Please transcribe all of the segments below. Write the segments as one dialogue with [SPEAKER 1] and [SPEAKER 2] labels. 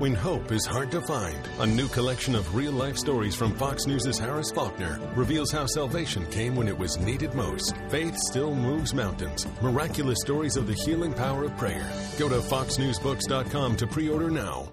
[SPEAKER 1] When hope is hard to find, a new collection of real life stories from Fox News' Harris Faulkner reveals how salvation came when it was needed most. Faith still moves mountains. Miraculous stories of the healing power of prayer. Go to foxnewsbooks.com to pre order now.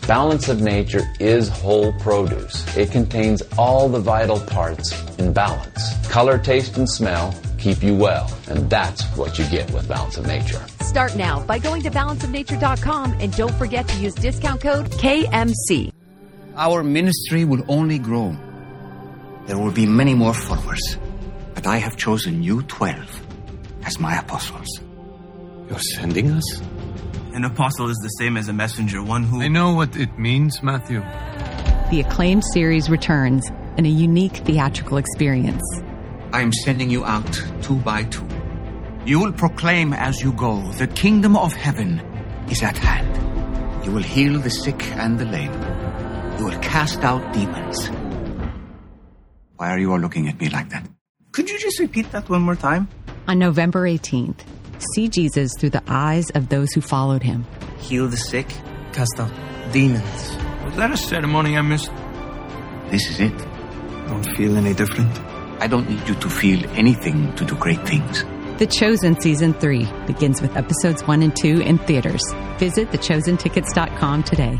[SPEAKER 2] Balance of nature is whole produce. It contains all the vital parts in balance. Color, taste, and smell keep you well, and that's what you get with Balance of Nature.
[SPEAKER 3] Start now by going to balanceofnature.com and don't forget to use discount code KMC.
[SPEAKER 4] Our ministry will only grow. There will be many more followers, but I have chosen you 12 as my apostles.
[SPEAKER 5] You're sending us?
[SPEAKER 6] An apostle is the same as a messenger, one who.
[SPEAKER 5] I know what it means, Matthew.
[SPEAKER 7] The acclaimed series returns in a unique theatrical experience.
[SPEAKER 4] I am sending you out two by two. You will proclaim as you go, the kingdom of heaven is at hand. You will heal the sick and the lame. You will cast out demons. Why are you all looking at me like that?
[SPEAKER 6] Could you just repeat that one more time?
[SPEAKER 7] On November 18th, see Jesus through the eyes of those who followed him.
[SPEAKER 6] Heal the sick, cast out demons. Was that a ceremony I missed?
[SPEAKER 4] This is it.
[SPEAKER 6] Don't feel any different.
[SPEAKER 4] I don't need you to feel anything to do great things.
[SPEAKER 7] The Chosen Season 3 begins with episodes 1 and 2 in theaters. Visit thechosentickets.com today.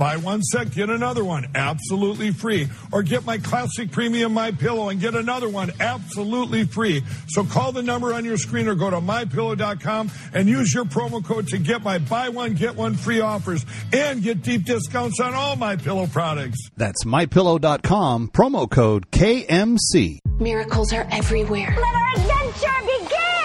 [SPEAKER 8] Buy one set, get another one absolutely free. Or get my classic premium My Pillow and get another one absolutely free. So call the number on your screen or go to mypillow.com and use your promo code to get my buy one get one free offers and get deep discounts on all my pillow products.
[SPEAKER 9] That's mypillow.com promo code KMC.
[SPEAKER 10] Miracles are everywhere.
[SPEAKER 11] Let our adventure begin!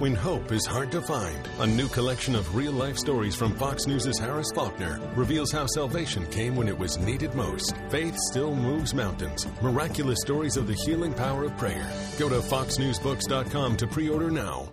[SPEAKER 1] When hope is hard to find, a new collection of real life stories from Fox News' Harris Faulkner reveals how salvation came when it was needed most. Faith still moves mountains. Miraculous stories of the healing power of prayer. Go to foxnewsbooks.com to pre order now.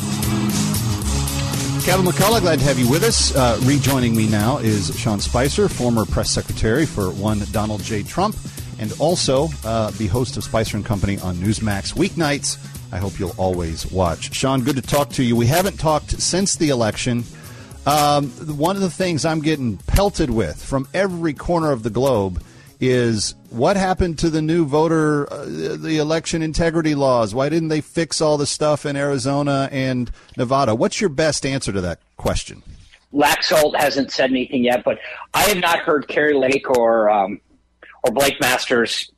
[SPEAKER 11] Kevin McCullough, glad to have you with us. Uh, rejoining me now is Sean Spicer, former press secretary for one Donald J. Trump, and also uh, the host of Spicer and Company on Newsmax weeknights. I hope you'll always watch. Sean, good to talk to you. We haven't talked since the election. Um, one of the things I'm getting pelted with from every corner of the globe is what happened to the new voter, uh, the election integrity laws? Why didn't they fix all the stuff in Arizona and Nevada? What's your best answer to that question?
[SPEAKER 12] Laxalt hasn't said anything yet, but I have not heard Kari Lake or um, or Blake Masters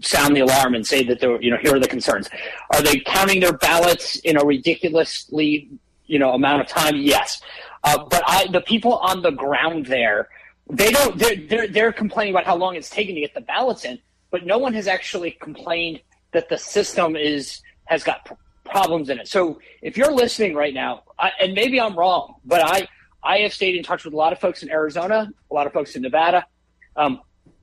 [SPEAKER 12] sound the alarm and say that they're, you know, here are the concerns. Are they counting their ballots in a ridiculously, you know, amount of time? Yes. Uh, but I, the people on the ground there, they don't, they're, they're, they're complaining about how long it's taking to get the ballots in, but no one has actually complained that the system is, has got problems in it. So if you're listening right now, I, and maybe I'm wrong, but I, I have stayed in touch with a lot of folks in Arizona, a lot of folks in Nevada. Um,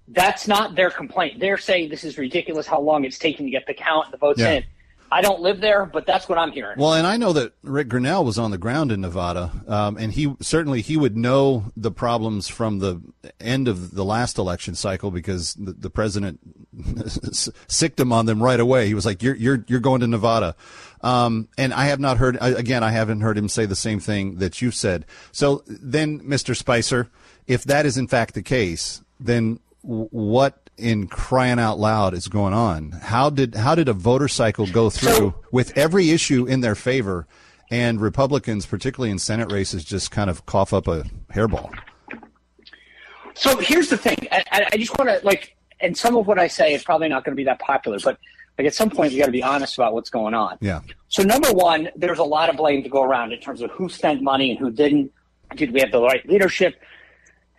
[SPEAKER 12] that's not their complaint. They're saying this is ridiculous how long it's taking to get the count and the votes yeah. in. I don't live there, but that's what I'm hearing.
[SPEAKER 11] Well, and I know that Ric Grenell was on the ground in Nevada, um, and he certainly he would know the problems from the end of the last election cycle because the, the president sicked him on them right away. He was like, "You're you're you're going to Nevada," um, and I have not heard again. I haven't heard him say the same thing that you said. So then, Mr. Spicer, if that is in fact the case, then what in crying out loud is going on? How did how did a voter cycle go through so, with every issue in their favor, and Republicans, particularly in Senate races, just kind of cough up a hairball?
[SPEAKER 12] So here's the thing. I, I just want to like, and some of what I say is probably not going to be that popular, but like at some point you got to be honest about what's going on.
[SPEAKER 11] Yeah.
[SPEAKER 12] So number one, there's a lot of blame to go around in terms of who spent money and who didn't. Did we have the right leadership?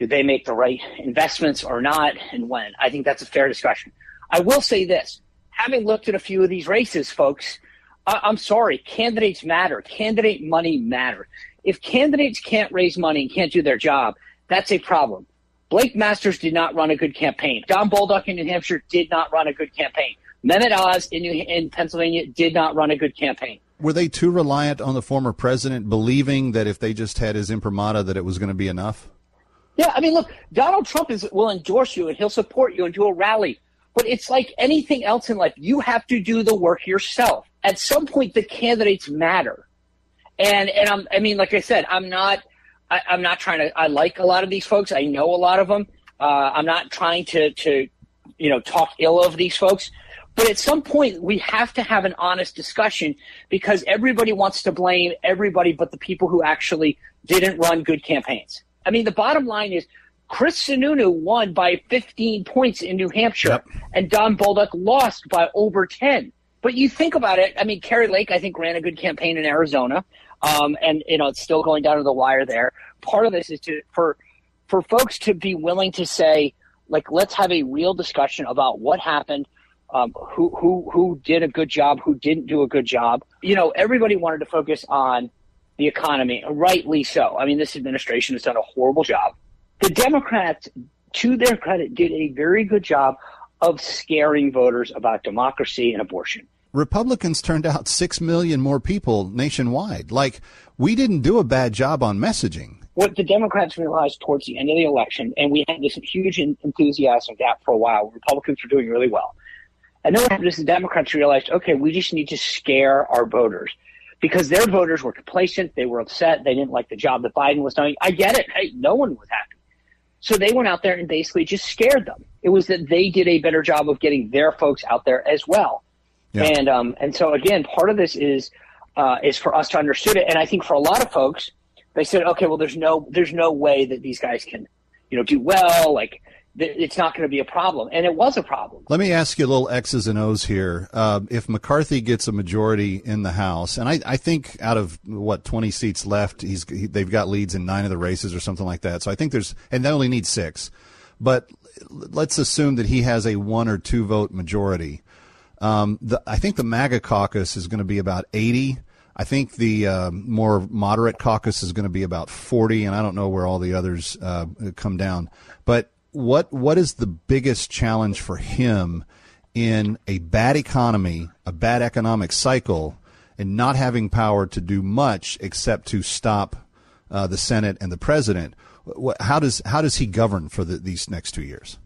[SPEAKER 12] Did they make the right investments or not, and when? I think that's a fair discussion. I will say this: having looked at a few of these races, folks, I- I'm sorry, candidates matter. Candidate money matter. If candidates can't raise money and can't do their job, that's a problem. Blake Masters did not run a good campaign. Don Bolduc in New Hampshire did not run a good campaign. Mehmet Oz in, New, in Pennsylvania did not run a good campaign.
[SPEAKER 11] Were they too reliant on the former president, believing that if they just had his imprimatur, that it was going to be enough?
[SPEAKER 12] Yeah, I mean, look, Donald Trump is will endorse you and he'll support you and do a rally. But it's like anything else in life. You have to do the work yourself. At some point, the candidates matter. And and I'm, I mean, like I said, I'm not I, am not trying to. I like a lot of these folks. I know a lot of them. Uh, I'm not trying to to you know talk ill of these folks. But at some point, we have to have an honest discussion because everybody wants to blame everybody but the people who actually didn't run good campaigns. I mean, the bottom line is Chris Sununu won by 15 points in New Hampshire, yep. and Don Bolduc lost by over 10. But you think about it. I mean, Kari Lake, I think, ran a good campaign in Arizona, um, and you know it's still going down to the wire there. Part of this is to for for folks to be willing to say, like, let's have a real discussion about what happened, um, who who who did a good job, who didn't do a good job. You know, everybody wanted to focus on the economy, rightly so. I mean, this administration has done a horrible job. The Democrats, to their credit, did a very good job of scaring voters about democracy and abortion.
[SPEAKER 11] Republicans turned out 6 million more people nationwide. Like, we didn't do a bad job on messaging.
[SPEAKER 12] What the Democrats realized towards the end of the election, and we had this huge enthusiasm gap for a while, Republicans were doing really well. And then what happened is the Democrats realized, okay, we just need to scare our voters because their voters were complacent. They were upset. They didn't like the job that Biden was doing. I get it. Hey, no one was happy. So they went out there and basically just scared them. It was that they did a better job of getting their folks out there as well. Yeah. And um, and so again, part of this is uh, is for us to understand it. And I think for a lot of folks, they said, okay, well, there's no there's no way that these guys can, you know, do well. Like it's not going to be a problem. And it was a problem.
[SPEAKER 11] Let me ask you a little X's and O's here. Uh, if McCarthy gets a majority in the House, and I, I think out of what 20 seats left, he's he, they've got leads in nine of the races or something like that. So I think there's, and they only need six. But let's assume that he has a one or two vote majority. Um, the, I think the MAGA caucus is going to be about 80. I think the uh, more moderate caucus is going to be about 40, and I don't know where all the others uh, come down. But what what is the biggest challenge for him in a bad economy, a bad economic cycle, and not having power to do much except to stop uh, the Senate and the president. How does how does he govern for the, these next two years?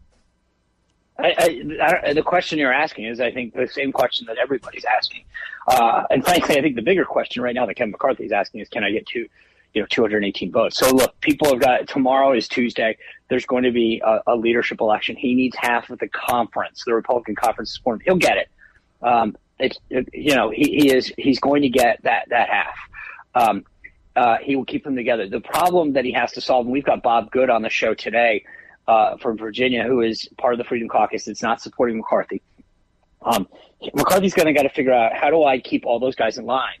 [SPEAKER 12] I, I, I, the question you're asking is, I think, the same question that everybody's asking. Uh, and frankly, I think the bigger question right now that Kevin McCarthy is asking is, can I get to, you know, 218 votes? So look, people have got tomorrow is Tuesday. There's going to be a, a leadership election. He needs half of the conference, the Republican conference support. He'll get it. Um, it's, it, you know, he, he is, he's going to get that, that half. Um, uh, he will keep them together. The problem that he has to solve, and we've got Bob Good on the show today, uh, from Virginia, who is part of the Freedom Caucus that's not supporting McCarthy. Um, McCarthy's going to got to figure out how do I keep all those guys in line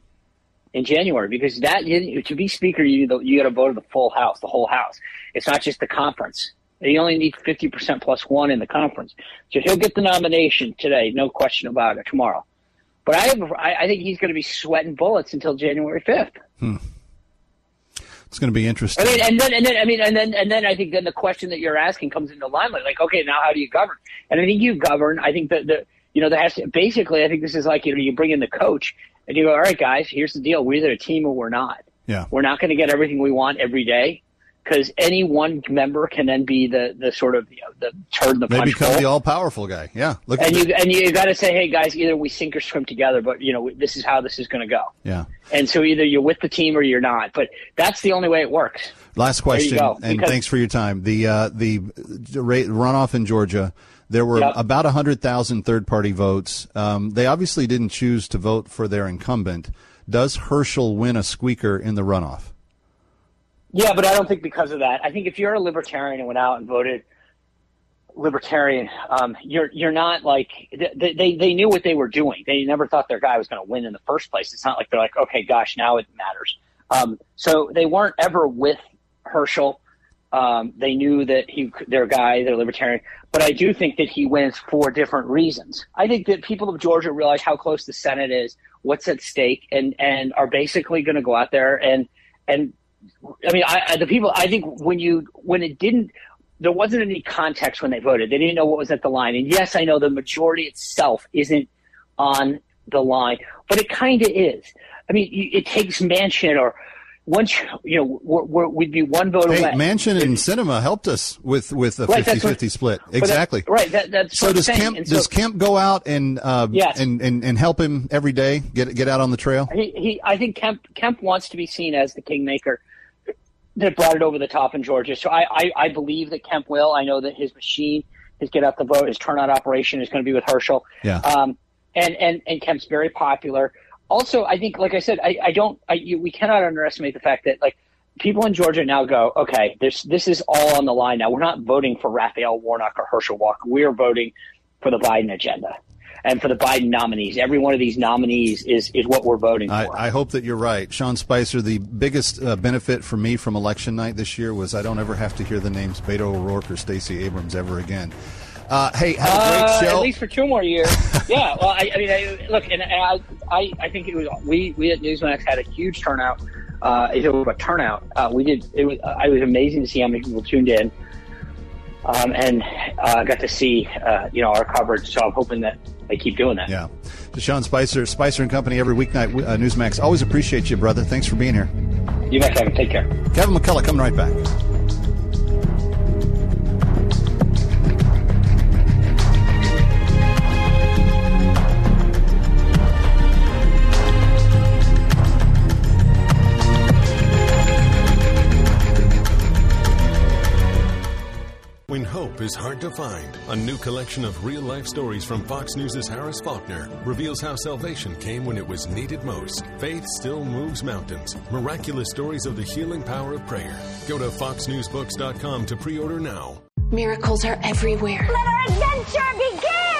[SPEAKER 12] in January because that to be speaker you you got to vote of the full house, the whole house. It's not just the conference. You only need fifty percent plus one in the conference, so he'll get the nomination today, no question about it. Tomorrow, but I have, I, I think he's going to be sweating bullets until January fifth.
[SPEAKER 11] Hmm. It's going to be interesting.
[SPEAKER 12] I mean, and then, and then, I mean, and then, and then, I think then the question that you're asking comes into limelight. Like, okay, now how do you govern? And I think you govern. I think that the, you know, there has to, basically, I think this is like, you know, you bring in the coach and you go, all right, guys, here's the deal. We're either a team or we're not.
[SPEAKER 11] Yeah.
[SPEAKER 12] We're not going to get everything we want every day because any one member can then be the the sort of you know, the turn the
[SPEAKER 11] Maybe become the all powerful guy. Yeah. Look
[SPEAKER 12] and you and you got to say, hey guys, either we sink or swim together, but you know this is how this is going to go.
[SPEAKER 11] Yeah.
[SPEAKER 12] And so either you're with the team or you're not. But that's the only way it works.
[SPEAKER 11] Last question, and
[SPEAKER 12] because-
[SPEAKER 11] thanks for your time. The uh, the runoff in Georgia, there were
[SPEAKER 12] Yep.
[SPEAKER 11] about hundred thousand third party votes. Um, they obviously didn't choose to vote for their incumbent. Does Herschel win a squeaker in the runoff?
[SPEAKER 12] Yeah, but I don't think because of that. I think if you're a libertarian and went out and voted libertarian, um, you're you're not like they, they they knew what they were doing. They never thought their guy was going to win in the first place. It's not like they're like, okay, gosh, now it matters. Um, so they weren't ever with Herschel. Um, they knew that he their guy, their libertarian. But I do think that he wins for different reasons. I think that people of Georgia realize how close the Senate is, what's at stake, and and are basically going to go out there and and I mean, I, I, the people. I think when you when it didn't, there wasn't any context when they voted. They didn't know what was at the line. And yes, I know the majority itself isn't on the line, but it kind of is. I mean, it takes Manchin or once you know we're, we'd be one vote
[SPEAKER 11] Hey,
[SPEAKER 12] away.
[SPEAKER 11] Manchin and Sinema helped us with with the
[SPEAKER 12] Right,
[SPEAKER 11] 50-50 split.
[SPEAKER 12] but that-
[SPEAKER 11] Exactly.
[SPEAKER 12] right. That, that's
[SPEAKER 11] So does. Kemp
[SPEAKER 12] so-
[SPEAKER 11] does Kemp go out and uh,
[SPEAKER 12] Yes.
[SPEAKER 11] and, and and help him every day get get out on the trail?
[SPEAKER 12] He, he, I think Kemp, Kemp wants to be seen as the kingmaker that brought it over the top in Georgia. So I, I, I believe that Kemp will. I know that his machine, his get out the vote, his turnout operation is going to be with Herschel.
[SPEAKER 11] Yeah.
[SPEAKER 12] Um, and, and, and Kemp's very popular. Also, I think, like I said, I, I don't, I, you, we cannot underestimate the fact that, like, people in Georgia now go, okay, this, this is all on the line now. We're not voting for Raphael Warnock or Herschel Walker. We're voting for the Biden agenda and for the Biden nominees. Every one of these nominees is, is what we're voting for.
[SPEAKER 11] I, I hope that you're right, Sean Spicer. The biggest uh, benefit for me from election night this year was I don't ever have to hear the names Beto O'Rourke or Stacey Abrams ever again. Uh, hey, have a great
[SPEAKER 12] Uh,
[SPEAKER 11] show.
[SPEAKER 12] At least for two more years. yeah. Well, I, I mean, I, look, and I, I, I think it was we we at Newsmax had a huge turnout. Uh, it was a turnout. Uh, we did. It was. Uh, it was amazing to see how many people tuned in, um, and uh, got to see uh, you know our coverage. So I'm hoping that they keep doing that.
[SPEAKER 11] Yeah. Sean Spicer, Spicer and Company every weeknight. Uh, Newsmax. Always appreciate you, brother. Thanks for being here.
[SPEAKER 12] You bet, Kevin. Take care.
[SPEAKER 11] Kevin McCullough coming right back.
[SPEAKER 1] When hope is hard to find, a new collection of real life stories from Fox News' Harris Faulkner reveals how salvation came when it was needed most. Faith still moves mountains. Miraculous stories of the healing power of prayer. Go to foxnewsbooks.com to pre order now.
[SPEAKER 10] Miracles are everywhere.
[SPEAKER 13] Let our adventure begin!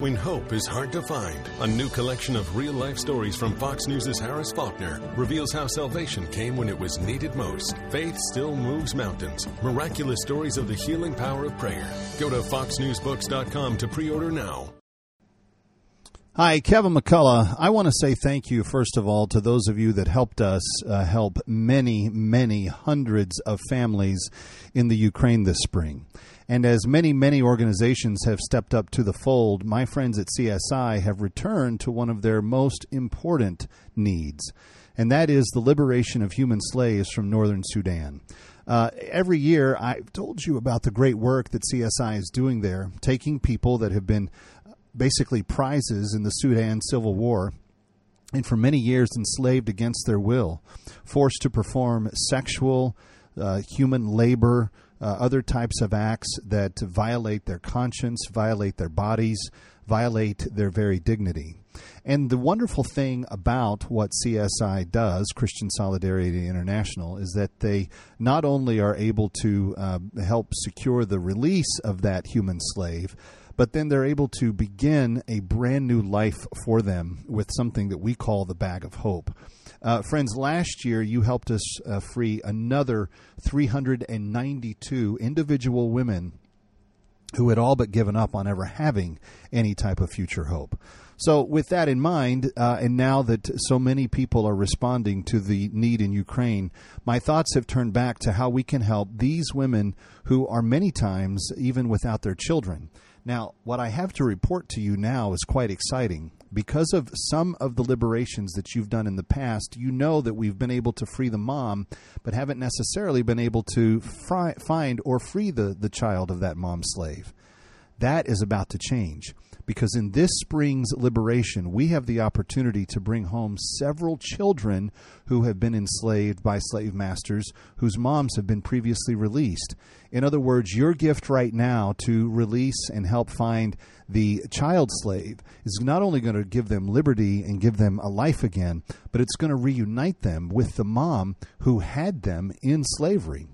[SPEAKER 1] When hope is hard to find, a new collection of real life stories from Fox News' Harris Faulkner reveals how salvation came when it was needed most. Faith still moves mountains. Miraculous stories of the healing power of prayer. Go to foxnewsbooks.com to pre order now.
[SPEAKER 11] Hi, Kevin McCullough. I want to say thank you, first of all, to those of you that helped us uh, help many, many hundreds of families in the Ukraine this spring. And as many, many organizations have stepped up to the fold, my friends at CSI have returned to one of their most important needs, and that is the liberation of human slaves from northern Sudan. Uh, every year, I've told you about the great work that CSI is doing there, taking people that have been basically prizes in the Sudan civil war and for many years enslaved against their will, forced to perform sexual, uh, human labor, uh, other types of acts that violate their conscience, violate their bodies, violate their very dignity. And the wonderful thing about what CSI does, Christian Solidarity International, is that they not only are able to uh, help secure the release of that human slave, but then they're able to begin a brand new life for them with something that we call the bag of hope. Uh, friends, last year you helped us uh, free another 392 individual women who had all but given up on ever having any type of future hope. So, with that in mind, uh, and now that so many people are responding to the need in Ukraine, my thoughts have turned back to how we can help these women who are many times even without their children. Now, what I have to report to you now is quite exciting. Because of some of the liberations that you've done in the past, you know that we've been able to free the mom, but haven't necessarily been able to fri- find or free the, the child of that mom slave. That is about to change because in this spring's liberation, we have the opportunity to bring home several children who have been enslaved by slave masters whose moms have been previously released. In other words, your gift right now to release and help find the child slave is not only going to give them liberty and give them a life again, but it's going to reunite them with the mom who had them in slavery.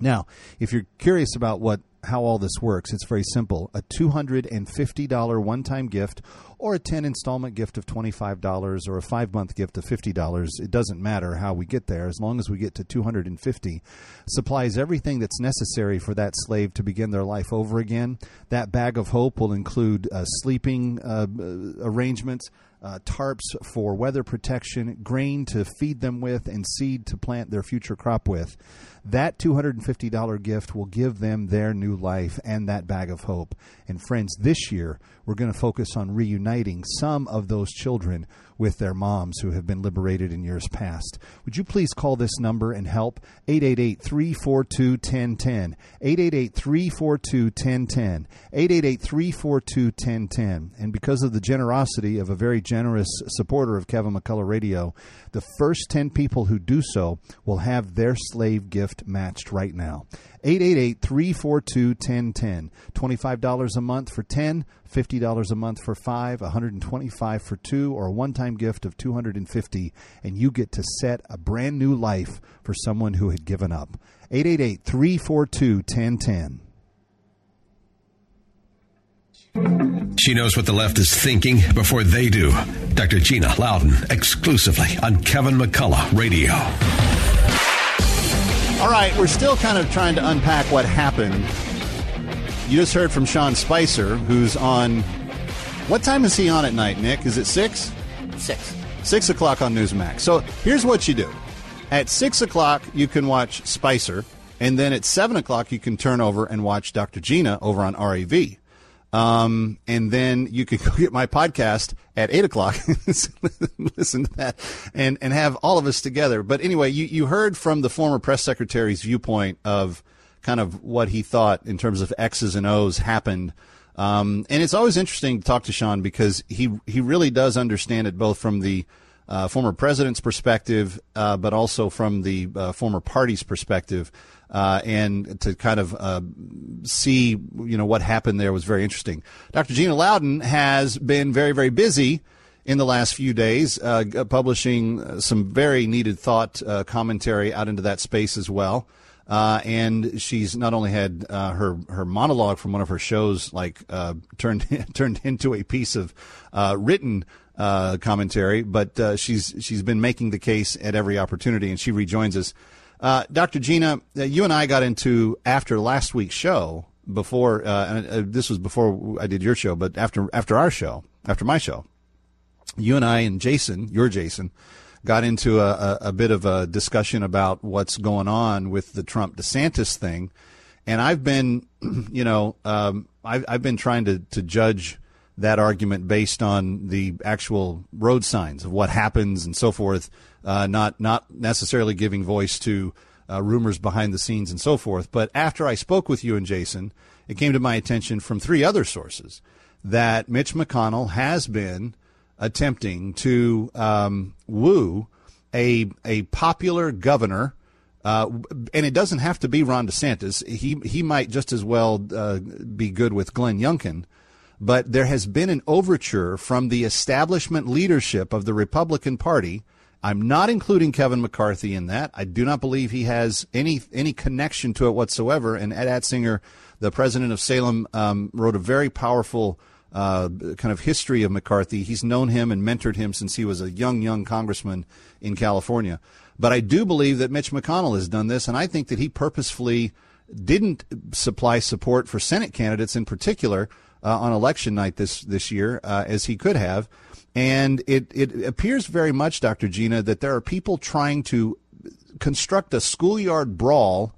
[SPEAKER 11] Now, if you're curious about what how all this works. It's very simple. A $250 one time gift or a 10 installment gift of $25 or a 5 month gift of $50. It doesn't matter how we get there as long as we get to 250 supplies everything that's necessary for that slave to begin their life over again. That bag of hope will include uh, sleeping uh, arrangements, uh, tarps for weather protection, grain to feed them with, and seed to plant their future crop with. That $250 gift will give them their new life and that bag of hope. And friends, this year we're going to focus on reuniting some of those children with their moms who have been liberated in years past. Would you please call this number and help? 888 342 1010. 888 342 1010. 888 342 1010. And because of the generosity of a very generous supporter of Kevin McCullough Radio, the first 10 people who do so will have their slave gift matched right now. 888 342 1010. $25 a month for 10, $50 a month for 5, 125 for 2 or a one-time gift of 250 and you get to set a brand new life for someone who had given up. 888 342 1010.
[SPEAKER 14] She knows what the left is thinking before they do. Dr. Gina Loudon, exclusively on Kevin McCullough Radio.
[SPEAKER 11] All right, we're still kind of trying to unpack what happened. You just heard from Sean Spicer, who's on. What time is he on at night, Nick? Is it six?
[SPEAKER 13] Six.
[SPEAKER 11] Six o'clock on Newsmax. So here's what you do. At six o'clock, you can watch Spicer, and then at seven o'clock, you can turn over and watch Dr. Gina over on RAV. Um, and then you can go get my podcast at eight o'clock, listen to that, and and have all of us together. But anyway, you you heard from the former press secretary's viewpoint of kind of what he thought in terms of X's and O's happened. Um, and it's always interesting to talk to Sean because he he really does understand it both from the uh, former president's perspective, uh, but also from the uh, former party's perspective uh, and to kind of uh, see you know what happened there was very interesting. Dr. Gina Loudon has been very very busy in the last few days, uh, publishing some very needed thought commentary out into that space as well. Uh, and she's not only had uh, her her monologue from one of her shows like uh, turned turned into a piece of uh, written uh, commentary, but uh, she's she's been making the case at every opportunity, and she rejoins us. Dr. Gina, you and I got into after last week's show before, and this was before I did your show, but after after our show, after my show, you and I and Jason, your Jason got into a, a, a, bit of a discussion about what's going on with the Trump DeSantis thing. And I've been, you know, um, I've, I've been trying to, to judge that argument based on the actual road signs of what happens and so forth, uh, not, not necessarily giving voice to uh, rumors behind the scenes and so forth. But after I spoke with you and Jason, it came to my attention from three other sources that Mitch McConnell has been attempting to um, woo a a popular governor. Uh, and it doesn't have to be Ron DeSantis. He he might just as well uh, be good with Glenn Youngkin. But there has been an overture from the establishment leadership of the Republican Party. I'm not including Kevin McCarthy in that. I do not believe he has any any connection to it whatsoever. And Ed Atsinger, the president of Salem, um, wrote a very powerful uh, kind of history of McCarthy. He's known him and mentored him since he was a young, young congressman in California. But I do believe that Mitch McConnell has done this, and I think that he purposefully didn't supply support for Senate candidates in particular uh, on election night this this year uh, as he could have. And it, it appears very much, Dr. Gina, that there are people trying to construct a schoolyard brawl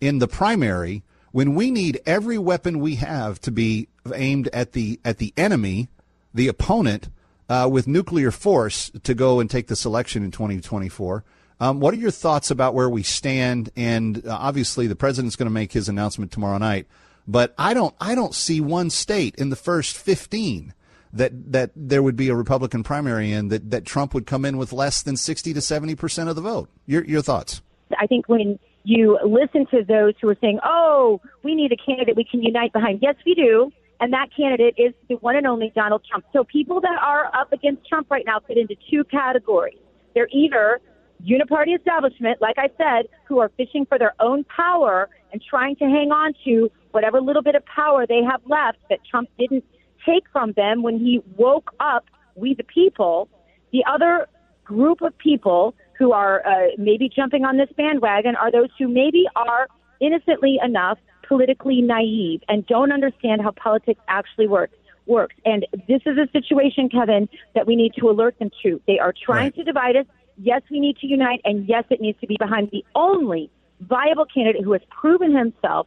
[SPEAKER 11] in the primary when we need every weapon we have to be aimed at the at the enemy, the opponent, uh, with nuclear force to go and take this election in 2024. Um, what are your thoughts about where we stand? And uh, obviously, the president's going to make his announcement tomorrow night. But I don't I don't see one state in the first 15 that that there would be a Republican primary in that that Trump would come in with less than 60 to 70 percent of the vote. Your your thoughts?
[SPEAKER 13] I think when you listen to those who are saying, oh, we need a candidate we can unite behind. Yes, we do. And that candidate is the one and only Donald Trump. So people that are up against Trump right now fit into two categories. They're either uniparty establishment, like I said, who are fishing for their own power and trying to hang on to whatever little bit of power they have left that Trump didn't take from them when he woke up we the people. The other group of people who are uh, maybe jumping on this bandwagon are those who maybe are innocently enough politically naive and don't understand how politics actually works works. And this is a situation, Kevin, that we need to alert them to. They are trying right. to divide us. Yes, we need to unite, and yes, it needs to be behind the only viable candidate who has proven himself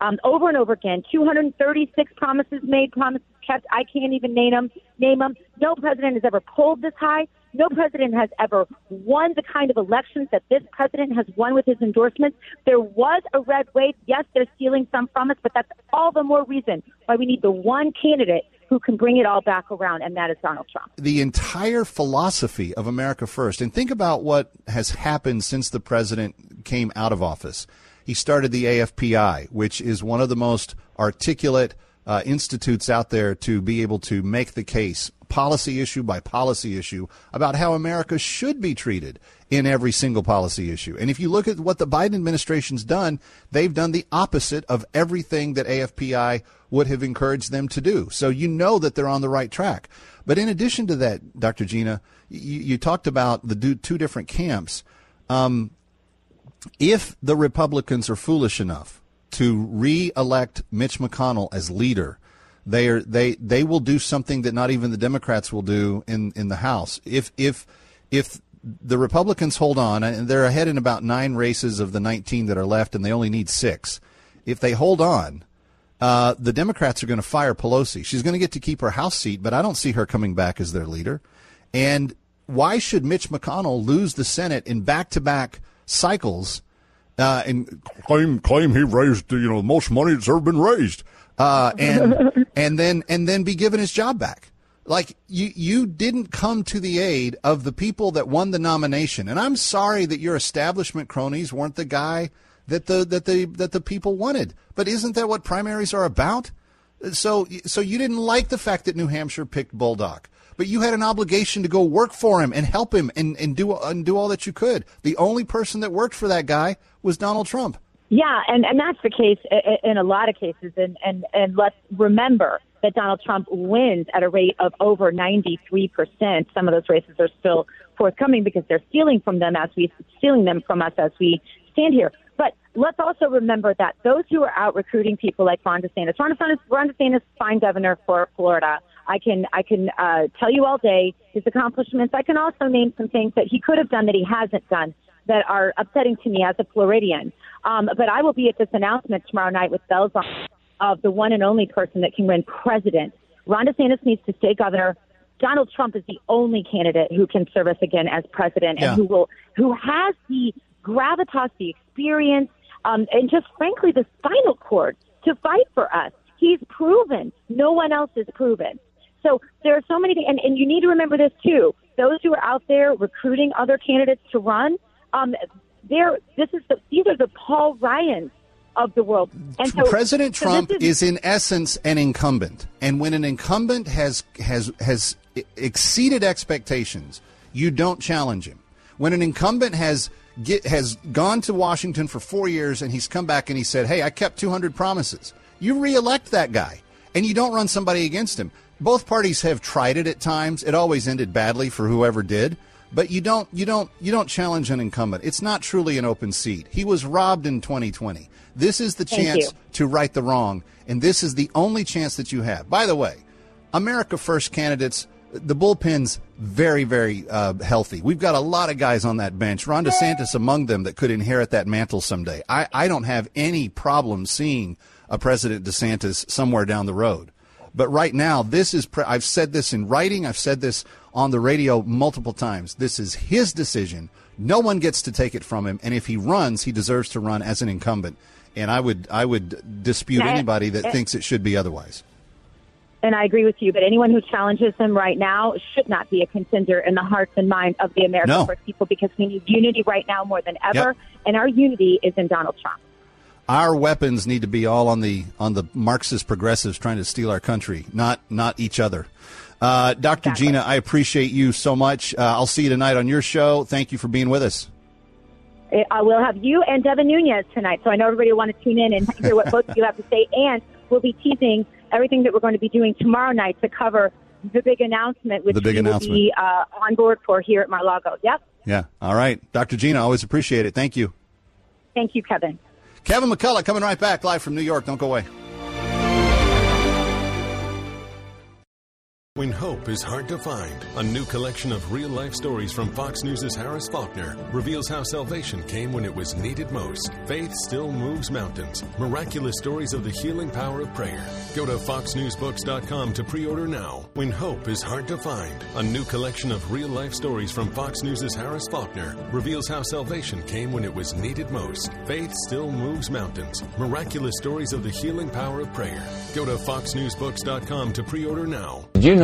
[SPEAKER 13] um, over and over again. 236 promises made, promises kept. I can't even name them. Name them. No president has ever pulled this high. No president has ever won the kind of elections that this president has won with his endorsements. There was a red wave. Yes, they're stealing some from us, but that's all the more reason why we need the one candidate who can bring it all back around, and that is Donald Trump.
[SPEAKER 11] The entire philosophy of America First, and think about what has happened since the president came out of office. He started the AFPI, which is one of the most articulate uh, institutes out there to be able to make the case policy issue by policy issue about how America should be treated in every single policy issue. And if you look at what the Biden administration's done, they've done the opposite of everything that AFPI would have encouraged them to do. So you know that they're on the right track. But in addition to that, Dr. Gina, you, you talked about the two different camps. Um, if the Republicans are foolish enough to re-elect Mitch McConnell as leader, they are they they will do something that not even the Democrats will do in in the House. If if if the Republicans hold on, and they're ahead in about nine races of the 19 that are left, and they only need six. If they hold on, uh, the Democrats are going to fire Pelosi. She's going to get to keep her House seat, but I don't see her coming back as their leader. And why should Mitch McConnell lose the Senate in back-to-back cycles uh, and
[SPEAKER 8] claim claim he raised you know the most money that's ever been raised?
[SPEAKER 11] uh, and and then and then be given his job back. Like you, you didn't come to the aid of the people that won the nomination, and I'm sorry that your establishment cronies weren't the guy that the that the that the people wanted. But isn't that what primaries are about? So so you didn't like the fact that New Hampshire picked Bolduc, but you had an obligation to go work for him and help him and, and do and do all that you could. The only person that worked for that guy was Donald Trump.
[SPEAKER 13] Yeah, and, and that's the case in a lot of cases. And, and, and let's remember that Donald Trump wins at a rate of over 93%. Some of those races are still forthcoming because they're stealing from them as we stealing them from us as we stand here. But let's also remember that those who are out recruiting people like Ron DeSantis, Ron DeSantis, Ron DeSantis, fine governor for Florida. I can I can uh, tell you all day his accomplishments. I can also name some things that he could have done that he hasn't done that are upsetting to me as a Floridian. Um, but I will be at this announcement tomorrow night with bells on of the one and only person that can win president. Ron DeSantis needs to stay governor. Donald Trump is the only candidate who can serve us again as president
[SPEAKER 11] Yeah.
[SPEAKER 13] and who will who has the gravitas, the experience, um, and just frankly the spinal cord to fight for us. He's proven. No one else is proven. So there are so many, and, and you need to remember this too. Those who are out there recruiting other candidates to run, um, they're, this is the, these are the Paul Ryans of the world. And so
[SPEAKER 11] President Trump
[SPEAKER 13] this
[SPEAKER 11] is in essence an incumbent, and when an incumbent has has has exceeded expectations, you don't challenge him. When an incumbent has get, has gone to Washington for four years and he's come back and he said, "Hey, I kept 200 promises," you reelect that guy, and you don't run somebody against him. Both parties have tried it at times. It always ended badly for whoever did. But you don't you don't you don't challenge an incumbent. It's not truly an open seat. He was robbed in 2020. This is the
[SPEAKER 13] Thank
[SPEAKER 11] chance
[SPEAKER 13] you.
[SPEAKER 11] to right the wrong, and this is the only chance that you have. By the way, America First candidates, the bullpen's very, very uh, healthy. We've got a lot of guys on that bench. Ron DeSantis among them that could inherit that mantle someday. I, I don't have any problem seeing a President DeSantis somewhere down the road. But right now, this is, pre- I've said this in writing, I've said this on the radio multiple times. This is his decision. No one gets to take it from him. And if he runs, he deserves to run as an incumbent. And I would, I would dispute anybody that
[SPEAKER 13] and-
[SPEAKER 11] thinks it should be otherwise.
[SPEAKER 13] and I agree with you, but anyone who challenges him right now should not be a contender in the hearts and minds of the American
[SPEAKER 11] No.
[SPEAKER 13] People because we need unity right now more than ever,
[SPEAKER 11] Yep.
[SPEAKER 13] and our unity is in Donald Trump.
[SPEAKER 11] Our weapons need to be all on the on the Marxist progressives trying to steal our country, not not each other. Uh, Dr. Gina, I appreciate you so much. Uh, I'll see you tonight on your show. Thank you for being with us.
[SPEAKER 13] I will have you and Devin Nunes tonight, so I know everybody will want to tune in and hear what both of you have to say. And we'll be teasing everything that we're going to be doing tomorrow night to cover the big announcement, which
[SPEAKER 11] The big
[SPEAKER 13] we will be uh, on board for here at Mar-Lago. Yep.
[SPEAKER 11] Yeah. All right. Dr. Gina, always appreciate it. Thank you.
[SPEAKER 13] Thank you, Kevin.
[SPEAKER 11] Kevin McCullough coming right back live from New York. Don't go away.
[SPEAKER 1] When hope is hard to find, a new collection of real life stories from Fox News' Harris Faulkner reveals how salvation came when it was needed most. Faith still moves mountains. Miraculous stories of the healing power of prayer. Go to foxnewsbooks.com to pre order now. When hope is hard to find, a new collection of real life stories from Fox News' Harris Faulkner reveals how salvation came when it was needed most. Faith still moves mountains. Miraculous stories of the healing power of prayer. Go to foxnewsbooks.com to pre order now.
[SPEAKER 2] You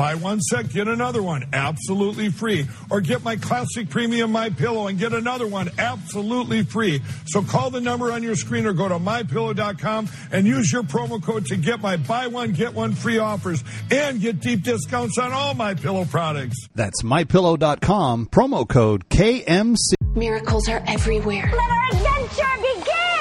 [SPEAKER 8] Buy one set, get another one absolutely free. Or get my classic premium My Pillow and get another one absolutely free. So call the number on your screen or go to mypillow.com and use your promo code to get my buy one, get one free offers and get deep discounts on all my pillow products.
[SPEAKER 11] That's mypillow.com, promo code KMC.
[SPEAKER 10] Miracles are everywhere.
[SPEAKER 15] Let our adventure begin!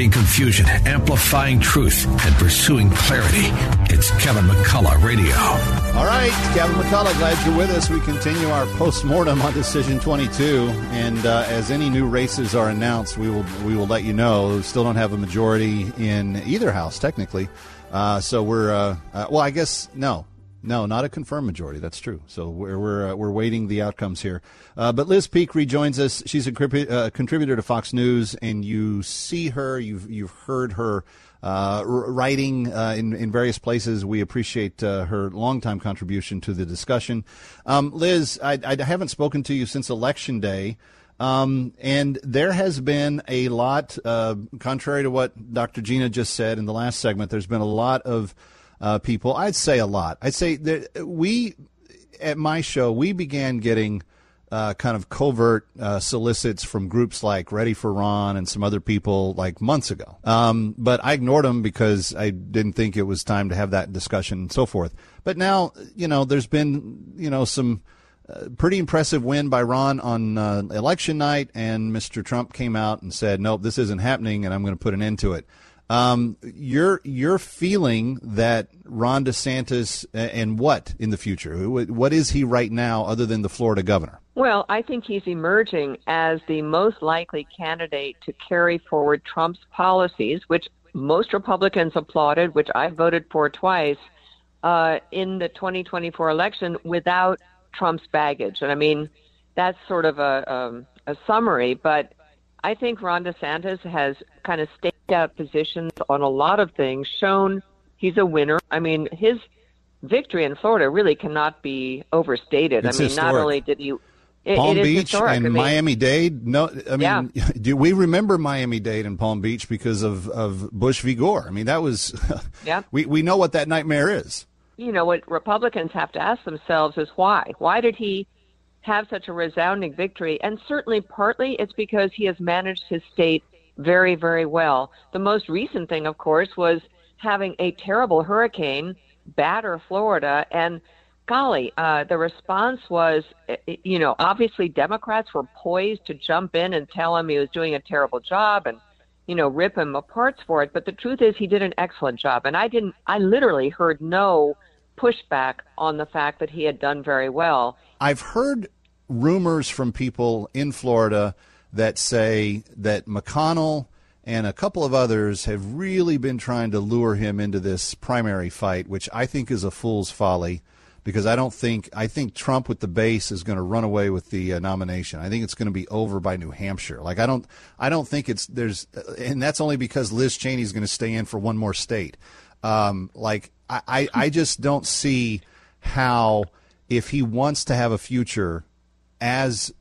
[SPEAKER 14] Obliterating confusion, amplifying truth, and pursuing clarity. It's Kevin McCullough Radio.
[SPEAKER 11] All right, Kevin McCullough, glad you're with us. We continue our post-mortem on Decision 22, and uh, as any new races are announced, we will we will let you know. We still don't have a majority in either house, technically. Uh, so we're uh, uh well, I guess no, no, not a confirmed majority. That's true. So we're we're, uh, we're waiting the outcomes here. Uh, but Liz Peek rejoins us. She's a uh, contributor to Fox News, and you see her. You've you've heard her uh, writing uh, in in various places. We appreciate uh, her longtime contribution to the discussion. Um, Liz, I, I haven't spoken to you since Election Day. Um, and there has been a lot, contrary to what Dr. Gina just said in the last segment, there's been a lot of uh, people. I'd say a lot. I'd say that we, at my show, we began getting uh, kind of covert uh, solicits from groups like Ready for Ron and some other people like months ago. Um, but I ignored them because I didn't think it was time to have that discussion and so forth. But now, you know, there's been, you know, some uh, pretty impressive win by Ron on uh, election night, and Mr. Trump came out and said, nope, this isn't happening, and I'm going to put an end to it. Um, you're you're feeling that Ron DeSantis and what in the future? What is he right now, other than the Florida governor?
[SPEAKER 16] Well, I think he's emerging as the most likely candidate to carry forward Trump's policies, which most Republicans applauded, which I voted for twice uh, in the 2024 election without Trump's baggage. And I mean, that's sort of a, um, a summary, but I think Ron DeSantis has kind of staked out positions on a lot of things, shown he's a winner. I mean, his victory in Florida really cannot be overstated.
[SPEAKER 11] It's
[SPEAKER 16] I mean,
[SPEAKER 11] historic.
[SPEAKER 16] not only did he. It,
[SPEAKER 11] Palm
[SPEAKER 16] it
[SPEAKER 11] Beach and
[SPEAKER 16] I mean,
[SPEAKER 11] Miami Dade. No, I mean,
[SPEAKER 16] Yeah.
[SPEAKER 11] do we remember Miami Dade and Palm Beach because of, of Bush v. Gore? I mean, that was.
[SPEAKER 16] Yeah.
[SPEAKER 11] we we know what that nightmare is.
[SPEAKER 16] you know, what Republicans have to ask themselves is why? Why did he have such a resounding victory? And certainly, partly, it's because he has managed his state very, very well. The most recent thing, of course, was having a terrible hurricane batter Florida. And golly, uh, the response was, eh, you know, obviously Democrats were poised to jump in and tell him he was doing a terrible job and, you know, rip him apart for it. But the truth is, he did an excellent job. And I didn't, I literally heard no pushback on the fact that he had done very well.
[SPEAKER 11] I've heard rumors from people in Florida that say that McConnell and a couple of others have really been trying to lure him into this primary fight, which I think is a fool's folly because I don't think I think Trump with the base is going to run away with the uh, nomination. I think it's going to be over by New Hampshire. Like I don't I don't think it's there's and that's only because Liz Cheney is going to stay in for one more state. Um, like I, I, just don't see how if he wants to have a future as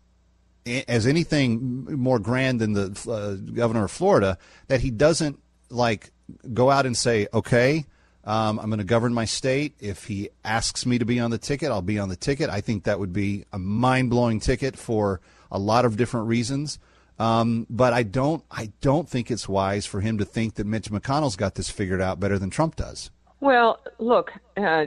[SPEAKER 11] as anything more grand than the uh, governor of Florida, that he doesn't like go out and say, okay, um, I'm going to govern my state. If he asks me to be on the ticket, I'll be on the ticket. I think that would be a mind blowing ticket for a lot of different reasons. Um, but I don't, I don't think it's wise for him to think that Mitch McConnell's got this figured out better than Trump does.
[SPEAKER 16] Well, look, uh,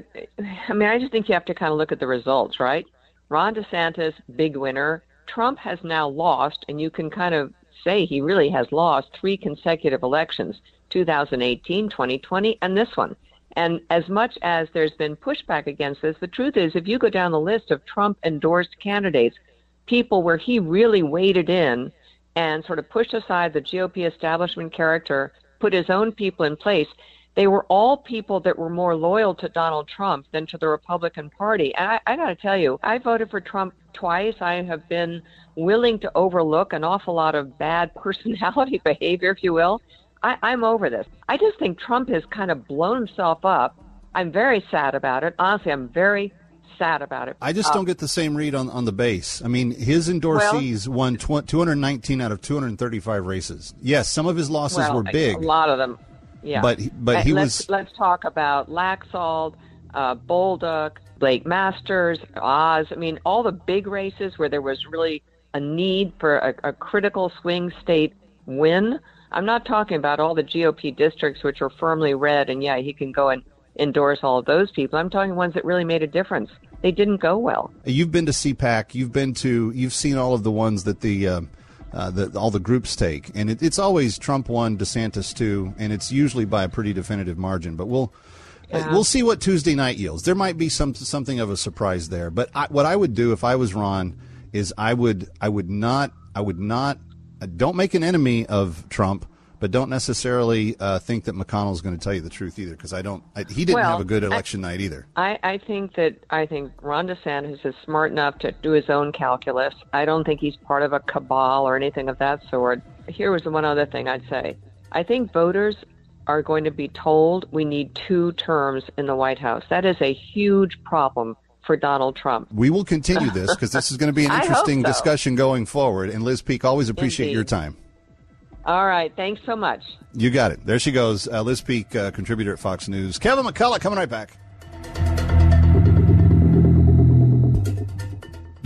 [SPEAKER 16] I mean, I just think you have to kind of look at the results, right? Ron DeSantis, big winner. Trump has now lost, and you can kind of say he really has lost three consecutive elections 2018, 2020, and this one. And as much as there's been pushback against this, the truth is, if you go down the list of Trump endorsed candidates, people where he really waded in and sort of pushed aside the GOP establishment character, put his own people in place, they were all people that were more loyal to Donald Trump than to the Republican Party. And I, I got to tell you, I voted for Trump twice. I have been willing to overlook an awful lot of bad personality behavior, if you will. I, I'm over this. I just think Trump has kind of blown himself up. I'm very sad about it. Honestly, I'm very sad about it.
[SPEAKER 11] I just
[SPEAKER 16] Uh,
[SPEAKER 11] don't get the same read on, on the base. I mean, his endorsees won tw- 219 out of 235 races. Yes, some of his losses
[SPEAKER 16] well,
[SPEAKER 11] were big.
[SPEAKER 16] A lot of them. Yeah.
[SPEAKER 11] But but
[SPEAKER 16] And
[SPEAKER 11] he
[SPEAKER 16] let's,
[SPEAKER 11] was-
[SPEAKER 16] Let's talk about Laxalt, uh, Bolduc, Blake Masters, Oz. I mean, all the big races where there was really a need for a, a critical swing state win. I'm not talking about all the GOP districts which are firmly red, and yeah, he can go and endorse all of those people. I'm talking ones that really made a difference. They didn't go well.
[SPEAKER 11] You've been to CPAC. You've been to. You've seen all of the ones that the. Uh, uh, that all the groups take, and it, it's always Trump one, DeSantis two, and it's usually by a pretty definitive margin. But we'll uh,
[SPEAKER 16] Yeah.
[SPEAKER 11] we'll see what Tuesday night yields. There might be some something of a surprise there. But I, what I would do if I was Ron is I would I would not I would not uh, don't make an enemy of Trump, but don't necessarily uh, think that McConnell is going to tell you the truth either, because I don't. I, he didn't
[SPEAKER 16] Well,
[SPEAKER 11] have a good
[SPEAKER 16] I-
[SPEAKER 11] election night either.
[SPEAKER 16] I, I think that I think Ron DeSantis is smart enough to do his own calculus. I don't think he's part of a cabal or anything of that sort. Here was the one other thing I'd say. I think voters are going to be told we need two terms in the White House. That is a huge problem for Donald Trump.
[SPEAKER 11] We will continue this because this is going to be an interesting
[SPEAKER 16] so.
[SPEAKER 11] discussion going forward. And Liz Peek, always appreciate
[SPEAKER 16] Indeed.
[SPEAKER 11] your time.
[SPEAKER 16] All right. Thanks so much.
[SPEAKER 11] You got it. There she goes. Uh, Liz Peek, uh, contributor at Fox News. Kevin McCullough coming right back.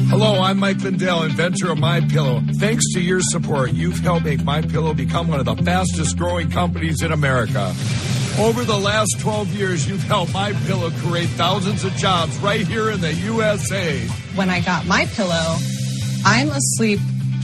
[SPEAKER 8] Hello, I'm Mike Lindell, inventor of My Pillow. Thanks to your support, you've helped make My Pillow become one of the fastest growing companies in America. Over the last 12 years, you've helped My Pillow create thousands of jobs right here in the USA.
[SPEAKER 17] When I got my pillow, I'm asleep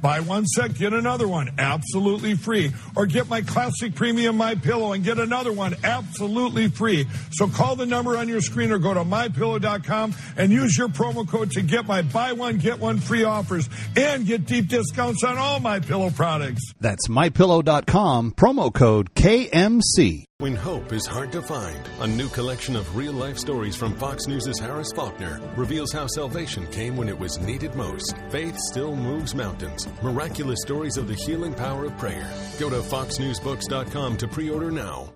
[SPEAKER 8] Buy one set, get another one absolutely free. Or get my classic premium My Pillow and get another one absolutely free. So call the number on your screen or go to mypillow.com and use your promo code to get my buy one get one free offers and get deep discounts on all my pillow products.
[SPEAKER 11] That's mypillow.com, promo code KMC.
[SPEAKER 1] When hope is hard to find, a new collection of real life stories from Fox News' Harris Faulkner reveals how salvation came when it was needed most. Faith still moves mountains. Miraculous stories of the healing power of prayer. Go to foxnewsbooks.com to pre order now.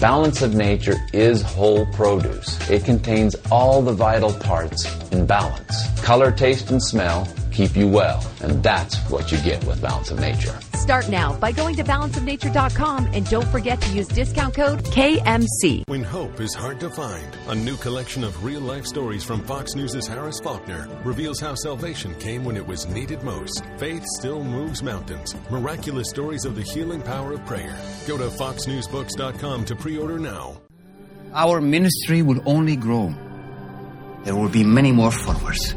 [SPEAKER 2] Balance of nature is whole produce. It contains all the vital parts in balance. Color, taste, and smell keep you well, and that's what you get with Balance of Nature.
[SPEAKER 3] Start now by going to balanceofnature.com and don't forget to use discount code KMC.
[SPEAKER 1] When hope is hard to find, a new collection of real life stories from Fox News' Harris Faulkner reveals how salvation came when it was needed most. Faith still moves mountains. Miraculous stories of the healing power of prayer. Go to foxnewsbooks.com to pre order now.
[SPEAKER 18] Our ministry will only grow. There will be many more followers.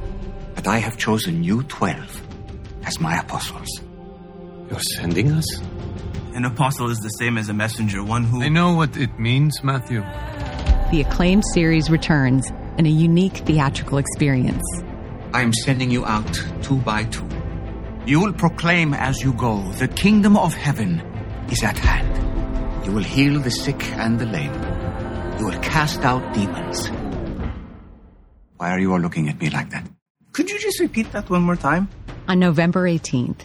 [SPEAKER 18] But I have chosen you 12 as my apostles.
[SPEAKER 6] You're sending us?
[SPEAKER 19] An apostle is the same as a messenger, one who.
[SPEAKER 6] I know what it means, Matthew.
[SPEAKER 7] The acclaimed series returns in a unique theatrical experience.
[SPEAKER 18] I am sending you out two by two. You will proclaim as you go, the kingdom of heaven is at hand. You will heal the sick and the lame. You will cast out demons. Why are you all looking at me like that?
[SPEAKER 19] Could you just repeat that one more time?
[SPEAKER 7] On November 18th,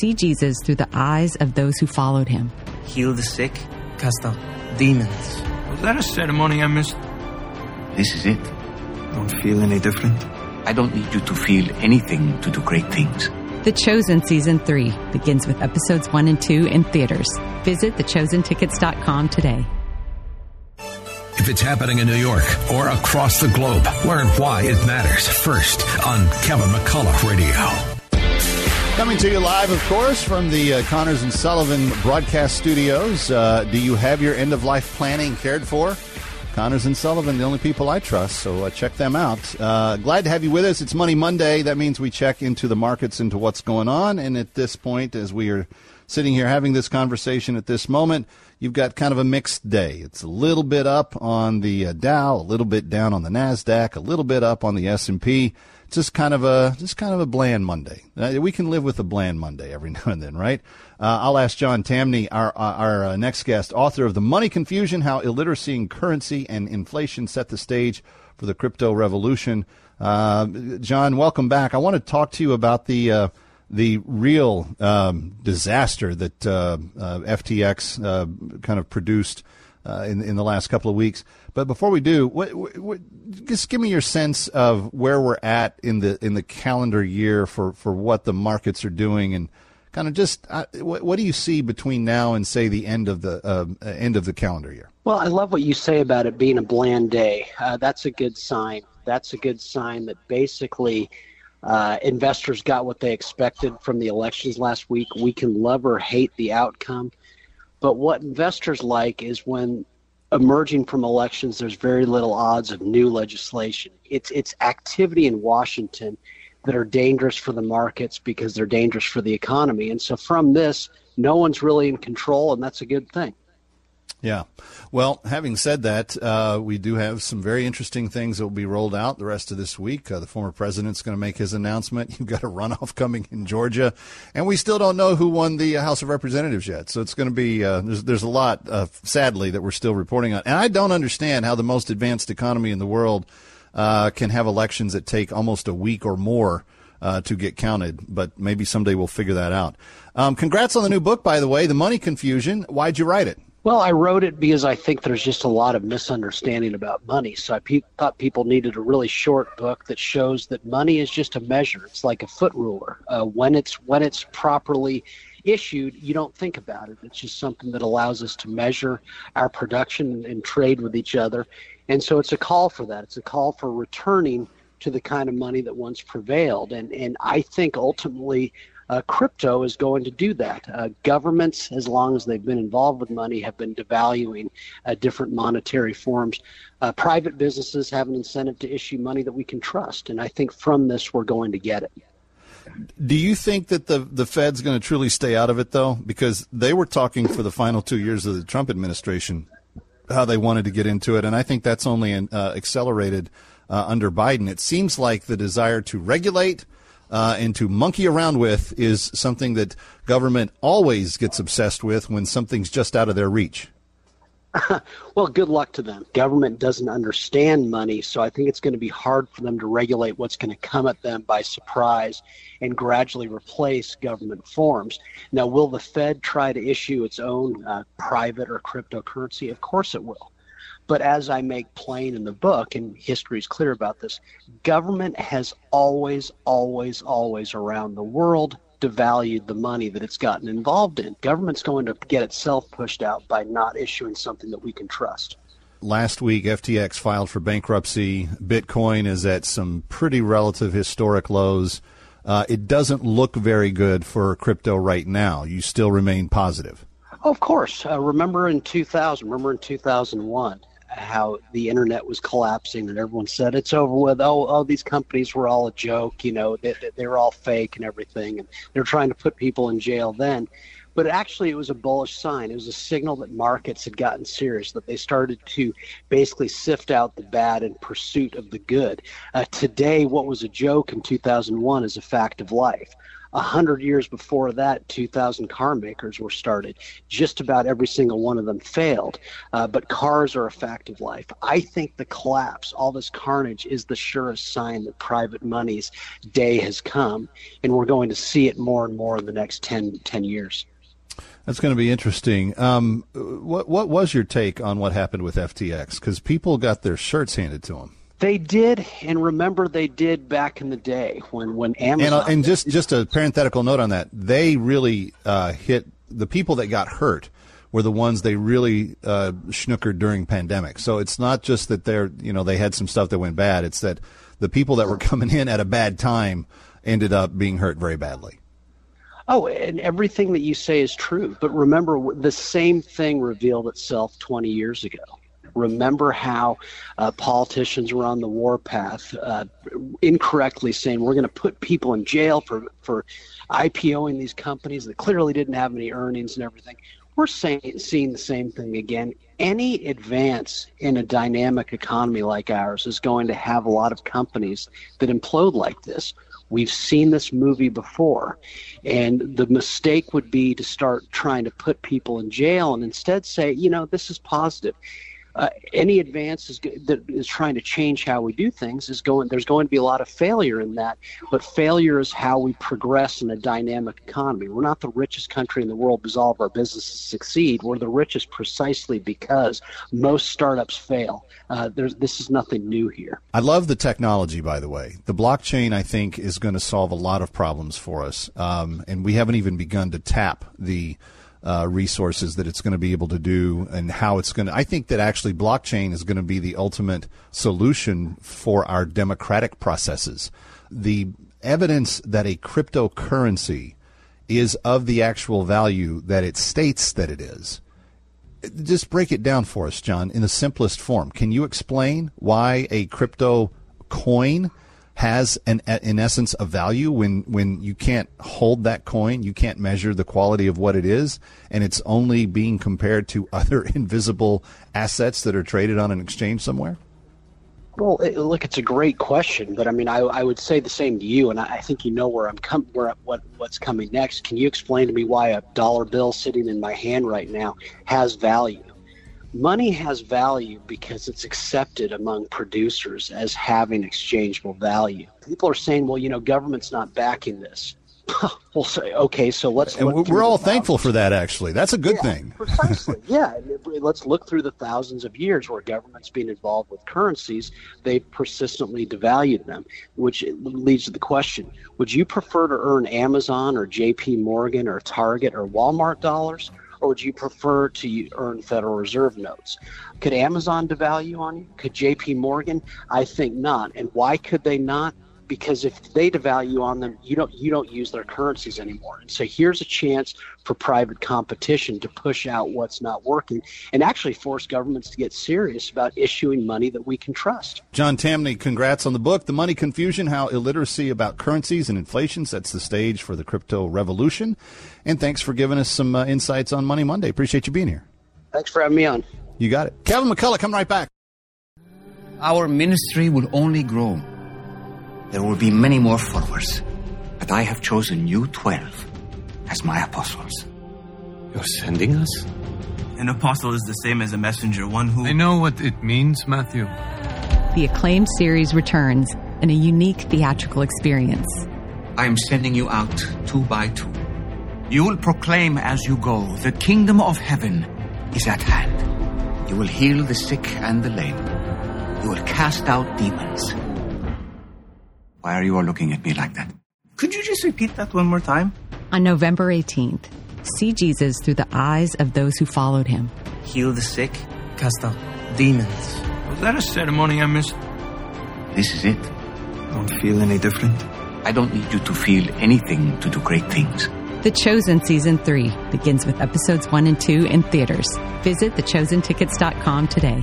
[SPEAKER 7] see Jesus through the eyes of those who followed him.
[SPEAKER 19] Heal the sick?
[SPEAKER 6] Cast out demons.
[SPEAKER 20] Was that a ceremony I missed?
[SPEAKER 18] This is it.
[SPEAKER 19] Don't feel any different?
[SPEAKER 18] I don't need you to feel anything to do great things.
[SPEAKER 7] The Chosen Season 3 begins with episodes 1 and 2 in theaters. Visit thechosentickets.com today.
[SPEAKER 14] If it's happening in New York or across the globe, learn why it matters first on Kevin McCullough Radio.
[SPEAKER 11] Coming to you live, of course, from the uh, Connors and Sullivan broadcast studios. Uh, do you have your end of life planning cared for? Connors and Sullivan, the only people I trust, so uh, check them out. Uh, glad to have you with us. It's Money Monday. That means we check into the markets, into what's going on. And at this point, as we are sitting here having this conversation at this moment, you've got kind of a mixed day. It's a little bit up on the uh, Dow, a little bit down on the Nasdaq, a little bit up on the S&P. Just kind of a just kind of a bland Monday. Uh, we can live with a bland Monday every now and then, right? Uh, I'll ask John Tamny, our our uh, next guest, author of The Money Confusion: How Illiteracy in Currency and Inflation Set the Stage for the Crypto Revolution. Uh, John, welcome back. I want to talk to you about the uh, the real um, disaster that uh, FTX kind of produced in in the last couple of weeks. But before we do, what, what, just give me your sense of where we're at in the in the calendar year for, for what the markets are doing, and kind of just uh, what, what, do you see between now and say the end of the uh, end of the calendar year?
[SPEAKER 21] Well, I love what you say about it being a bland day. Uh, that's a good sign. That's a good sign that basically. Uh, investors got what they expected from the elections last week. We can love or hate the outcome, but what investors like is when emerging from elections, there's very little odds of new legislation. It's it's activity in Washington that are dangerous for the markets because they're dangerous for the economy. And so from this, no one's really in control, and that's a good thing.
[SPEAKER 11] Yeah. Well, having said that, uh, we do have some very interesting things that will be rolled out the rest of this week. Uh, the former president's going to make his announcement. You've got a runoff coming in Georgia, and we still don't know who won the uh, House of Representatives yet. So it's going to be uh, there's there's a lot, uh, sadly, that we're still reporting on. And I don't understand how the most advanced economy in the world uh, can have elections that take almost a week or more. Uh, to get counted, but maybe someday we'll figure that out. Um, congrats on the new book, by the way, The Money Confusion. Why'd you write it?
[SPEAKER 21] Well, I wrote it because I think there's just a lot of misunderstanding about money. So I pe- thought people needed a really short book that shows that money is just a measure. It's like a foot ruler. Uh, when it's when it's properly issued, you don't think about it. It's just something that allows us to measure our production and trade with each other. And so it's a call for that. It's a call for returning to the kind of money that once prevailed. And and I think ultimately uh, crypto is going to do that. Uh, governments, as long as they've been involved with money, have been devaluing uh, different monetary forms. Uh, private businesses have an incentive to issue money that we can trust, and I think from this we're going to get it.
[SPEAKER 11] Do you think that the the Fed's going to truly stay out of it though? Because they were talking for the final two years of the Trump administration how they wanted to get into it, and I think that's only uh, accelerated uh, under Biden. It seems like the desire to regulate uh, and to monkey around with is something that government always gets obsessed with when something's just out of their reach.
[SPEAKER 21] well, good luck to them. Government doesn't understand money, so I think it's going to be hard for them to regulate what's going to come at them by surprise and gradually replace government forms. Now, will the Fed try to issue its own uh, private or cryptocurrency? Of course it will. But as I make plain in the book, and history is clear about this, government has always, always, always around the world devalued the money that it's gotten involved in. Government's going to get itself pushed out by not issuing something that we can trust.
[SPEAKER 11] Last week, FTX filed for bankruptcy. Bitcoin is at some pretty relative historic lows. Uh, it doesn't look very good for crypto right now. You still remain positive.
[SPEAKER 21] of course. Uh, remember in 2000, remember in 2001, how the internet was collapsing and everyone said it's over with. Oh, oh, these companies were all a joke. You know, they, they were all fake and everything, and they're trying to put people in jail then. But actually, it was a bullish sign. It was a signal that markets had gotten serious, that they started to basically sift out the bad in pursuit of the good. Uh, today, what was a joke in 2001 is a fact of life. A hundred years before that, 2,000 car makers were started. Just about every single one of them failed. Uh, but cars are a fact of life. I think the collapse, all this carnage, is the surest sign that private money's day has come, and we're going to see it more and more in the next 10, 10 years.
[SPEAKER 11] That's going to be interesting. Um, what what was your take on what happened with FTX? Because people got their shirts handed to them.
[SPEAKER 21] They did, and remember they did back in the day when when
[SPEAKER 11] And,
[SPEAKER 21] Amazon.
[SPEAKER 11] uh, and just just a parenthetical note on that, they really uh, hit the people that got hurt were the ones they really uh, schnookered during pandemic. So it's not just that they're you know they had some stuff that went bad. It's that the people that were coming in at a bad time ended up being hurt very badly.
[SPEAKER 21] Oh, and everything that you say is true. But remember, the same thing revealed itself 20 years ago. Remember how uh, politicians were on the warpath, uh, incorrectly saying we're going to put people in jail for, for IPOing these companies that clearly didn't have any earnings and everything. We're saying, seeing the same thing again. Any advance in a dynamic economy like ours is going to have a lot of companies that implode like this. We've seen this movie before. And the mistake would be to start trying to put people in jail and instead say, you know, this is positive. Uh, any advance is, that is trying to change how we do things is going there's going to be a lot of failure in that but failure is how we progress in a dynamic economy. We're not the richest country in the world because all of our businesses succeed. We're the richest precisely because most startups fail. Uh, this is nothing new here.
[SPEAKER 11] I love the technology, by the way. The blockchain, I think, is going to solve a lot of problems for us, um, and we haven't even begun to tap the uh, resources that it's going to be able to do and how it's going to. I think that actually blockchain is going to be the ultimate solution for our democratic processes. The evidence that a cryptocurrency is of the actual value that it states that it is just break it down for us, John, in the simplest form. Can you explain why a crypto coin has an in essence a value when when you can't hold that coin, you can't measure the quality of what it is, and it's only being compared to other invisible assets that are traded on an exchange somewhere?
[SPEAKER 21] Well, it, look, it's a great question, but I mean, I, I would say the same to you, and I, I think you know where I'm com- where what what's coming next. Can you explain to me why a dollar bill sitting in my hand right now has value? Money has value because it's accepted among producers as having exchangeable value. People are saying, well, you know, government's not backing this. we'll say, okay, so let's.
[SPEAKER 11] And we're all thankful for that. Actually, that's a good
[SPEAKER 21] Yeah,
[SPEAKER 11] thing.
[SPEAKER 21] Precisely. yeah. Let's look through the thousands of years where governments being involved with currencies, they've persistently devalued them, which leads to the question Would you prefer to earn Amazon or JP Morgan or Target or Walmart dollars? Or would you prefer to earn Federal Reserve notes? Could Amazon devalue on you? Could JP Morgan? I think not. And why could they not? Because if they devalue on them, you don't you don't use their currencies anymore. And so here's a chance for private competition to push out what's not working and actually force governments to get serious about issuing money that we can trust.
[SPEAKER 11] John Tamny, congrats on the book, The Money Confusion How Illiteracy About Currencies and Inflation Sets the Stage for the Crypto Revolution. And thanks for giving us some uh, insights on Money Monday. Appreciate you being here.
[SPEAKER 21] Thanks for having me on.
[SPEAKER 11] You got it. Kevin McCullough, come right back.
[SPEAKER 18] Our ministry will only grow. There will be many more followers, but I have chosen you 12 as my apostles.
[SPEAKER 22] You're sending us?
[SPEAKER 19] An apostle is the same as a messenger, one who.
[SPEAKER 20] I know what it means, Matthew.
[SPEAKER 7] The acclaimed series returns in a unique theatrical experience.
[SPEAKER 18] I am sending you out two by two. You will proclaim as you go, the kingdom of heaven is at hand. You will heal the sick and the lame. You will cast out demons. Why are you all looking at me like that?
[SPEAKER 19] Could you just repeat that one more time?
[SPEAKER 7] On November 18th, see Jesus through the eyes of those who followed him.
[SPEAKER 19] Heal the sick.
[SPEAKER 6] Cast out demons.
[SPEAKER 20] Was that a ceremony I missed?
[SPEAKER 18] This is it.
[SPEAKER 19] Don't feel any different.
[SPEAKER 18] I don't need you to feel anything to do great things.
[SPEAKER 7] The Chosen Season 3 begins with episodes 1 and 2 in theaters. Visit thechosentickets.com today.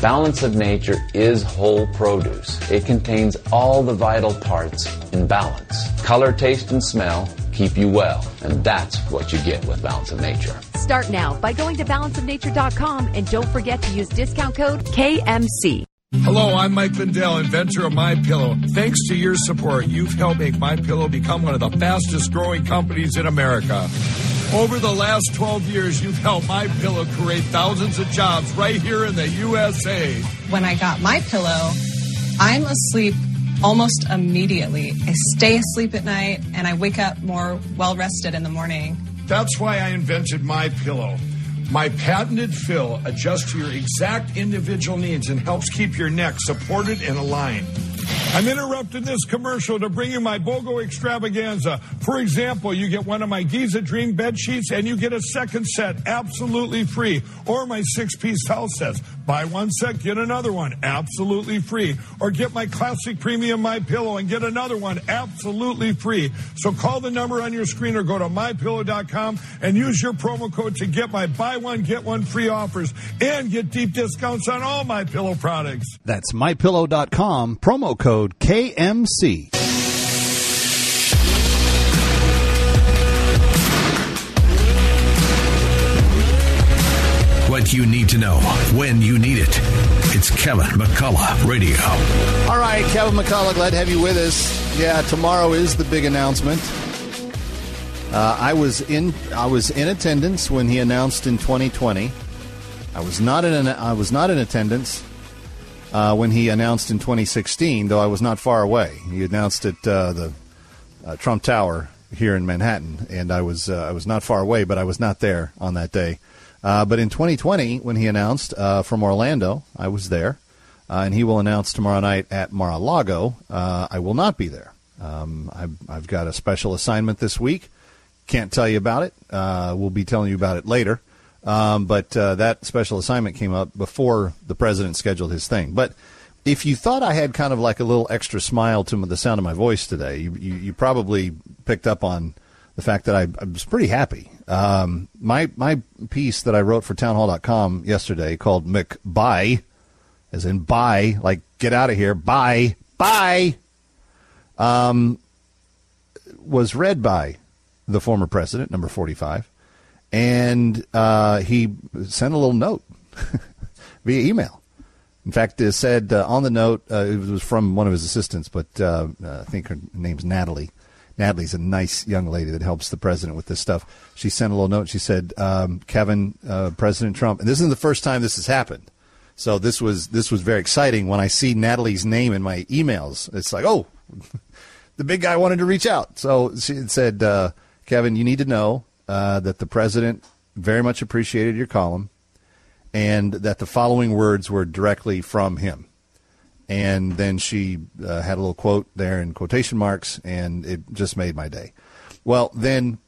[SPEAKER 2] Balance of nature is whole produce. It contains all the vital parts in balance. Color, taste, and smell keep you well, and that's what you get with Balance of Nature.
[SPEAKER 3] Start now by going to balanceofnature.com and don't forget to use discount code KMC.
[SPEAKER 8] Hello, I'm Mike Lindell, inventor of My Pillow. Thanks to your support, you've helped make My Pillow become one of the fastest growing companies in America. Over the last 12 years, you've helped My Pillow create thousands of jobs right here in the USA.
[SPEAKER 17] When I got my pillow, I'm asleep almost immediately. I stay asleep at night and I wake up more well rested in the morning.
[SPEAKER 8] That's why I invented My Pillow. My patented fill adjusts to your exact individual needs and helps keep your neck supported and aligned. I'm interrupting this commercial to bring you my BOGO extravaganza. For example, you get one of my Giza Dream bed sheets and you get a second set absolutely free. Or my six piece towel sets. Buy one set, get another one absolutely free. Or get my classic premium My Pillow and get another one absolutely free. So call the number on your screen or go to mypillow.com and use your promo code to get my buy one get one free offers and get deep discounts on all my pillow products.
[SPEAKER 11] That's mypillow.com, promo code KMC.
[SPEAKER 14] You need to know when you need it. It's Kevin McCullough Radio.
[SPEAKER 11] All right, Kevin McCullough, glad to have you with us. Yeah, tomorrow is the big announcement. Uh, I was in I was in attendance when he announced in 2020. I was not in I was not in attendance uh, when he announced in 2016, though I was not far away. He announced at uh, the uh, Trump Tower here in Manhattan, and I was uh, I was not far away, but I was not there on that day. Uh, but in 2020, when he announced uh, from Orlando, I was there, uh, and he will announce tomorrow night at Mar-a-Lago. Uh, I will not be there. Um, I've, I've, got a special assignment this week. Can't tell you about it. Uh, we'll be telling you about it later. Um, but uh, that special assignment came up before the president scheduled his thing. But if you thought I had kind of like a little extra smile to the sound of my voice today, you, you, you probably picked up on the fact that I, I was pretty happy. Um, my my piece that I wrote for townhall.com yesterday called McBuy, as in buy, like get out of here, bye, bye, um, was read by the former president, number 45, and uh, he sent a little note via email. In fact, it said uh, on the note, uh, it was from one of his assistants, but uh, I think her name's Natalie. Natalie's a nice young lady that helps the president with this stuff. She sent a little note. She said, um, "Kevin, uh, President Trump," and this isn't the first time this has happened. So this was this was very exciting when I see Natalie's name in my emails. It's like, oh, the big guy wanted to reach out. So she said, uh, "Kevin, you need to know uh, that the president very much appreciated your column, and that the following words were directly from him." And then she uh, had a little quote there in quotation marks, and it just made my day. Well, then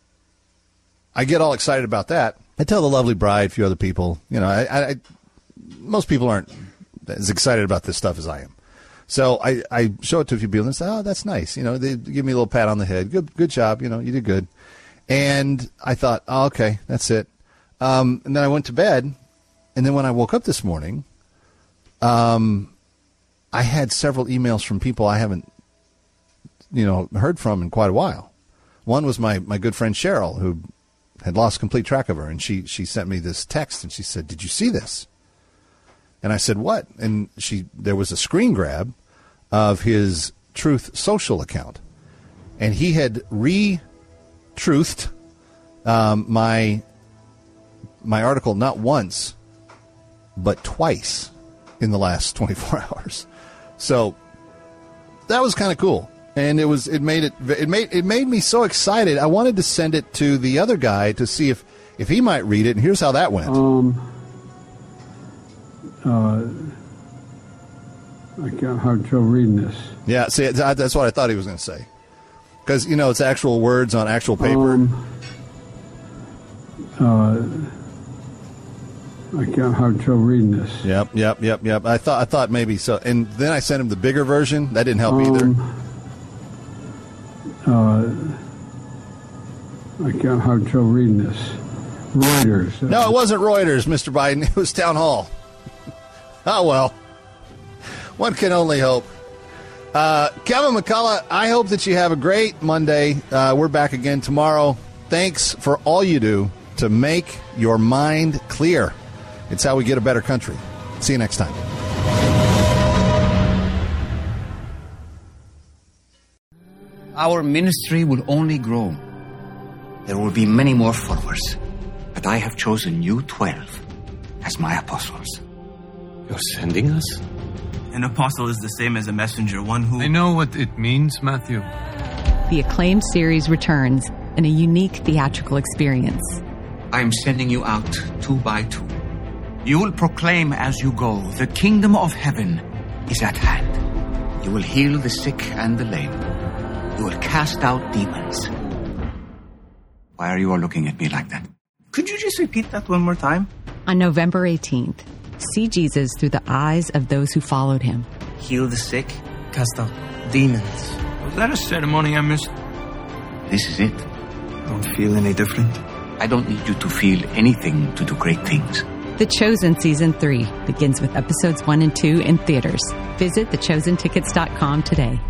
[SPEAKER 11] I get all excited about that. I tell the lovely bride, a few other people, you know, I, I, most people aren't as excited about this stuff as I am. So I, I show it to a few people and say, "Oh, that's nice." You know, they give me a little pat on the head. Good, good job. You know, you did good. And I thought, oh, okay, that's it. Um, and then I went to bed, and then when I woke up this morning, um, I had several emails from people I haven't, you know, heard from in quite a while. One was my, my good friend Cheryl, who had lost complete track of her, and she, she sent me this text, and she said, "Did you see this?" And I said, "What?" And she there was a screen grab of his Truth Social account, and he had re-truthed um, my my article not once, but twice in the last 24 hours. So that was kind of cool. And it was it made it it made it made me so excited. I wanted to send it to the other guy to see if if he might read it. And here's how that went.
[SPEAKER 23] Um, uh, I can't have trouble reading this.
[SPEAKER 11] Yeah, see, that's what I thought he was going to say. Because you know it's actual words on actual paper.
[SPEAKER 23] Um, uh, I can't have trouble reading this.
[SPEAKER 11] Yep, yep, yep, yep. I thought I thought maybe so, and then I sent him the bigger version. That didn't help
[SPEAKER 23] Um,
[SPEAKER 11] either.
[SPEAKER 23] Uh, I can't have trouble reading this. Reuters.
[SPEAKER 11] No, it wasn't Reuters, Mr. Biden. It was Town Hall. oh well, one can only hope. Uh, Kevin McCullough, I hope that you have a great Monday. Uh, we're back again tomorrow. Thanks for all you do to make your mind clear. It's how we get a better country. See you next time.
[SPEAKER 18] Our ministry will only grow. There will be many more followers, but I have chosen you 12 as my apostles.
[SPEAKER 20] You're sending us?
[SPEAKER 19] An apostle is the same as a messenger, one who.
[SPEAKER 20] I know what it means, Matthew.
[SPEAKER 7] The acclaimed series returns in a unique theatrical experience.
[SPEAKER 18] I am sending you out two by two. You will proclaim as you go, the kingdom of heaven is at hand. You will heal the sick and the lame. You will cast out demons. Why are you all looking at me like that?
[SPEAKER 19] Could you just repeat that one more time?
[SPEAKER 7] On November 18th, see Jesus through the eyes of those who followed him.
[SPEAKER 19] Heal the sick.
[SPEAKER 6] Cast out demons.
[SPEAKER 20] Was that a ceremony I missed?
[SPEAKER 18] This is it.
[SPEAKER 19] Don't feel any different.
[SPEAKER 18] I don't need you to feel anything to do great things.
[SPEAKER 7] The Chosen Season 3 begins with episodes 1 and 2 in theaters. Visit thechosentickets.com today.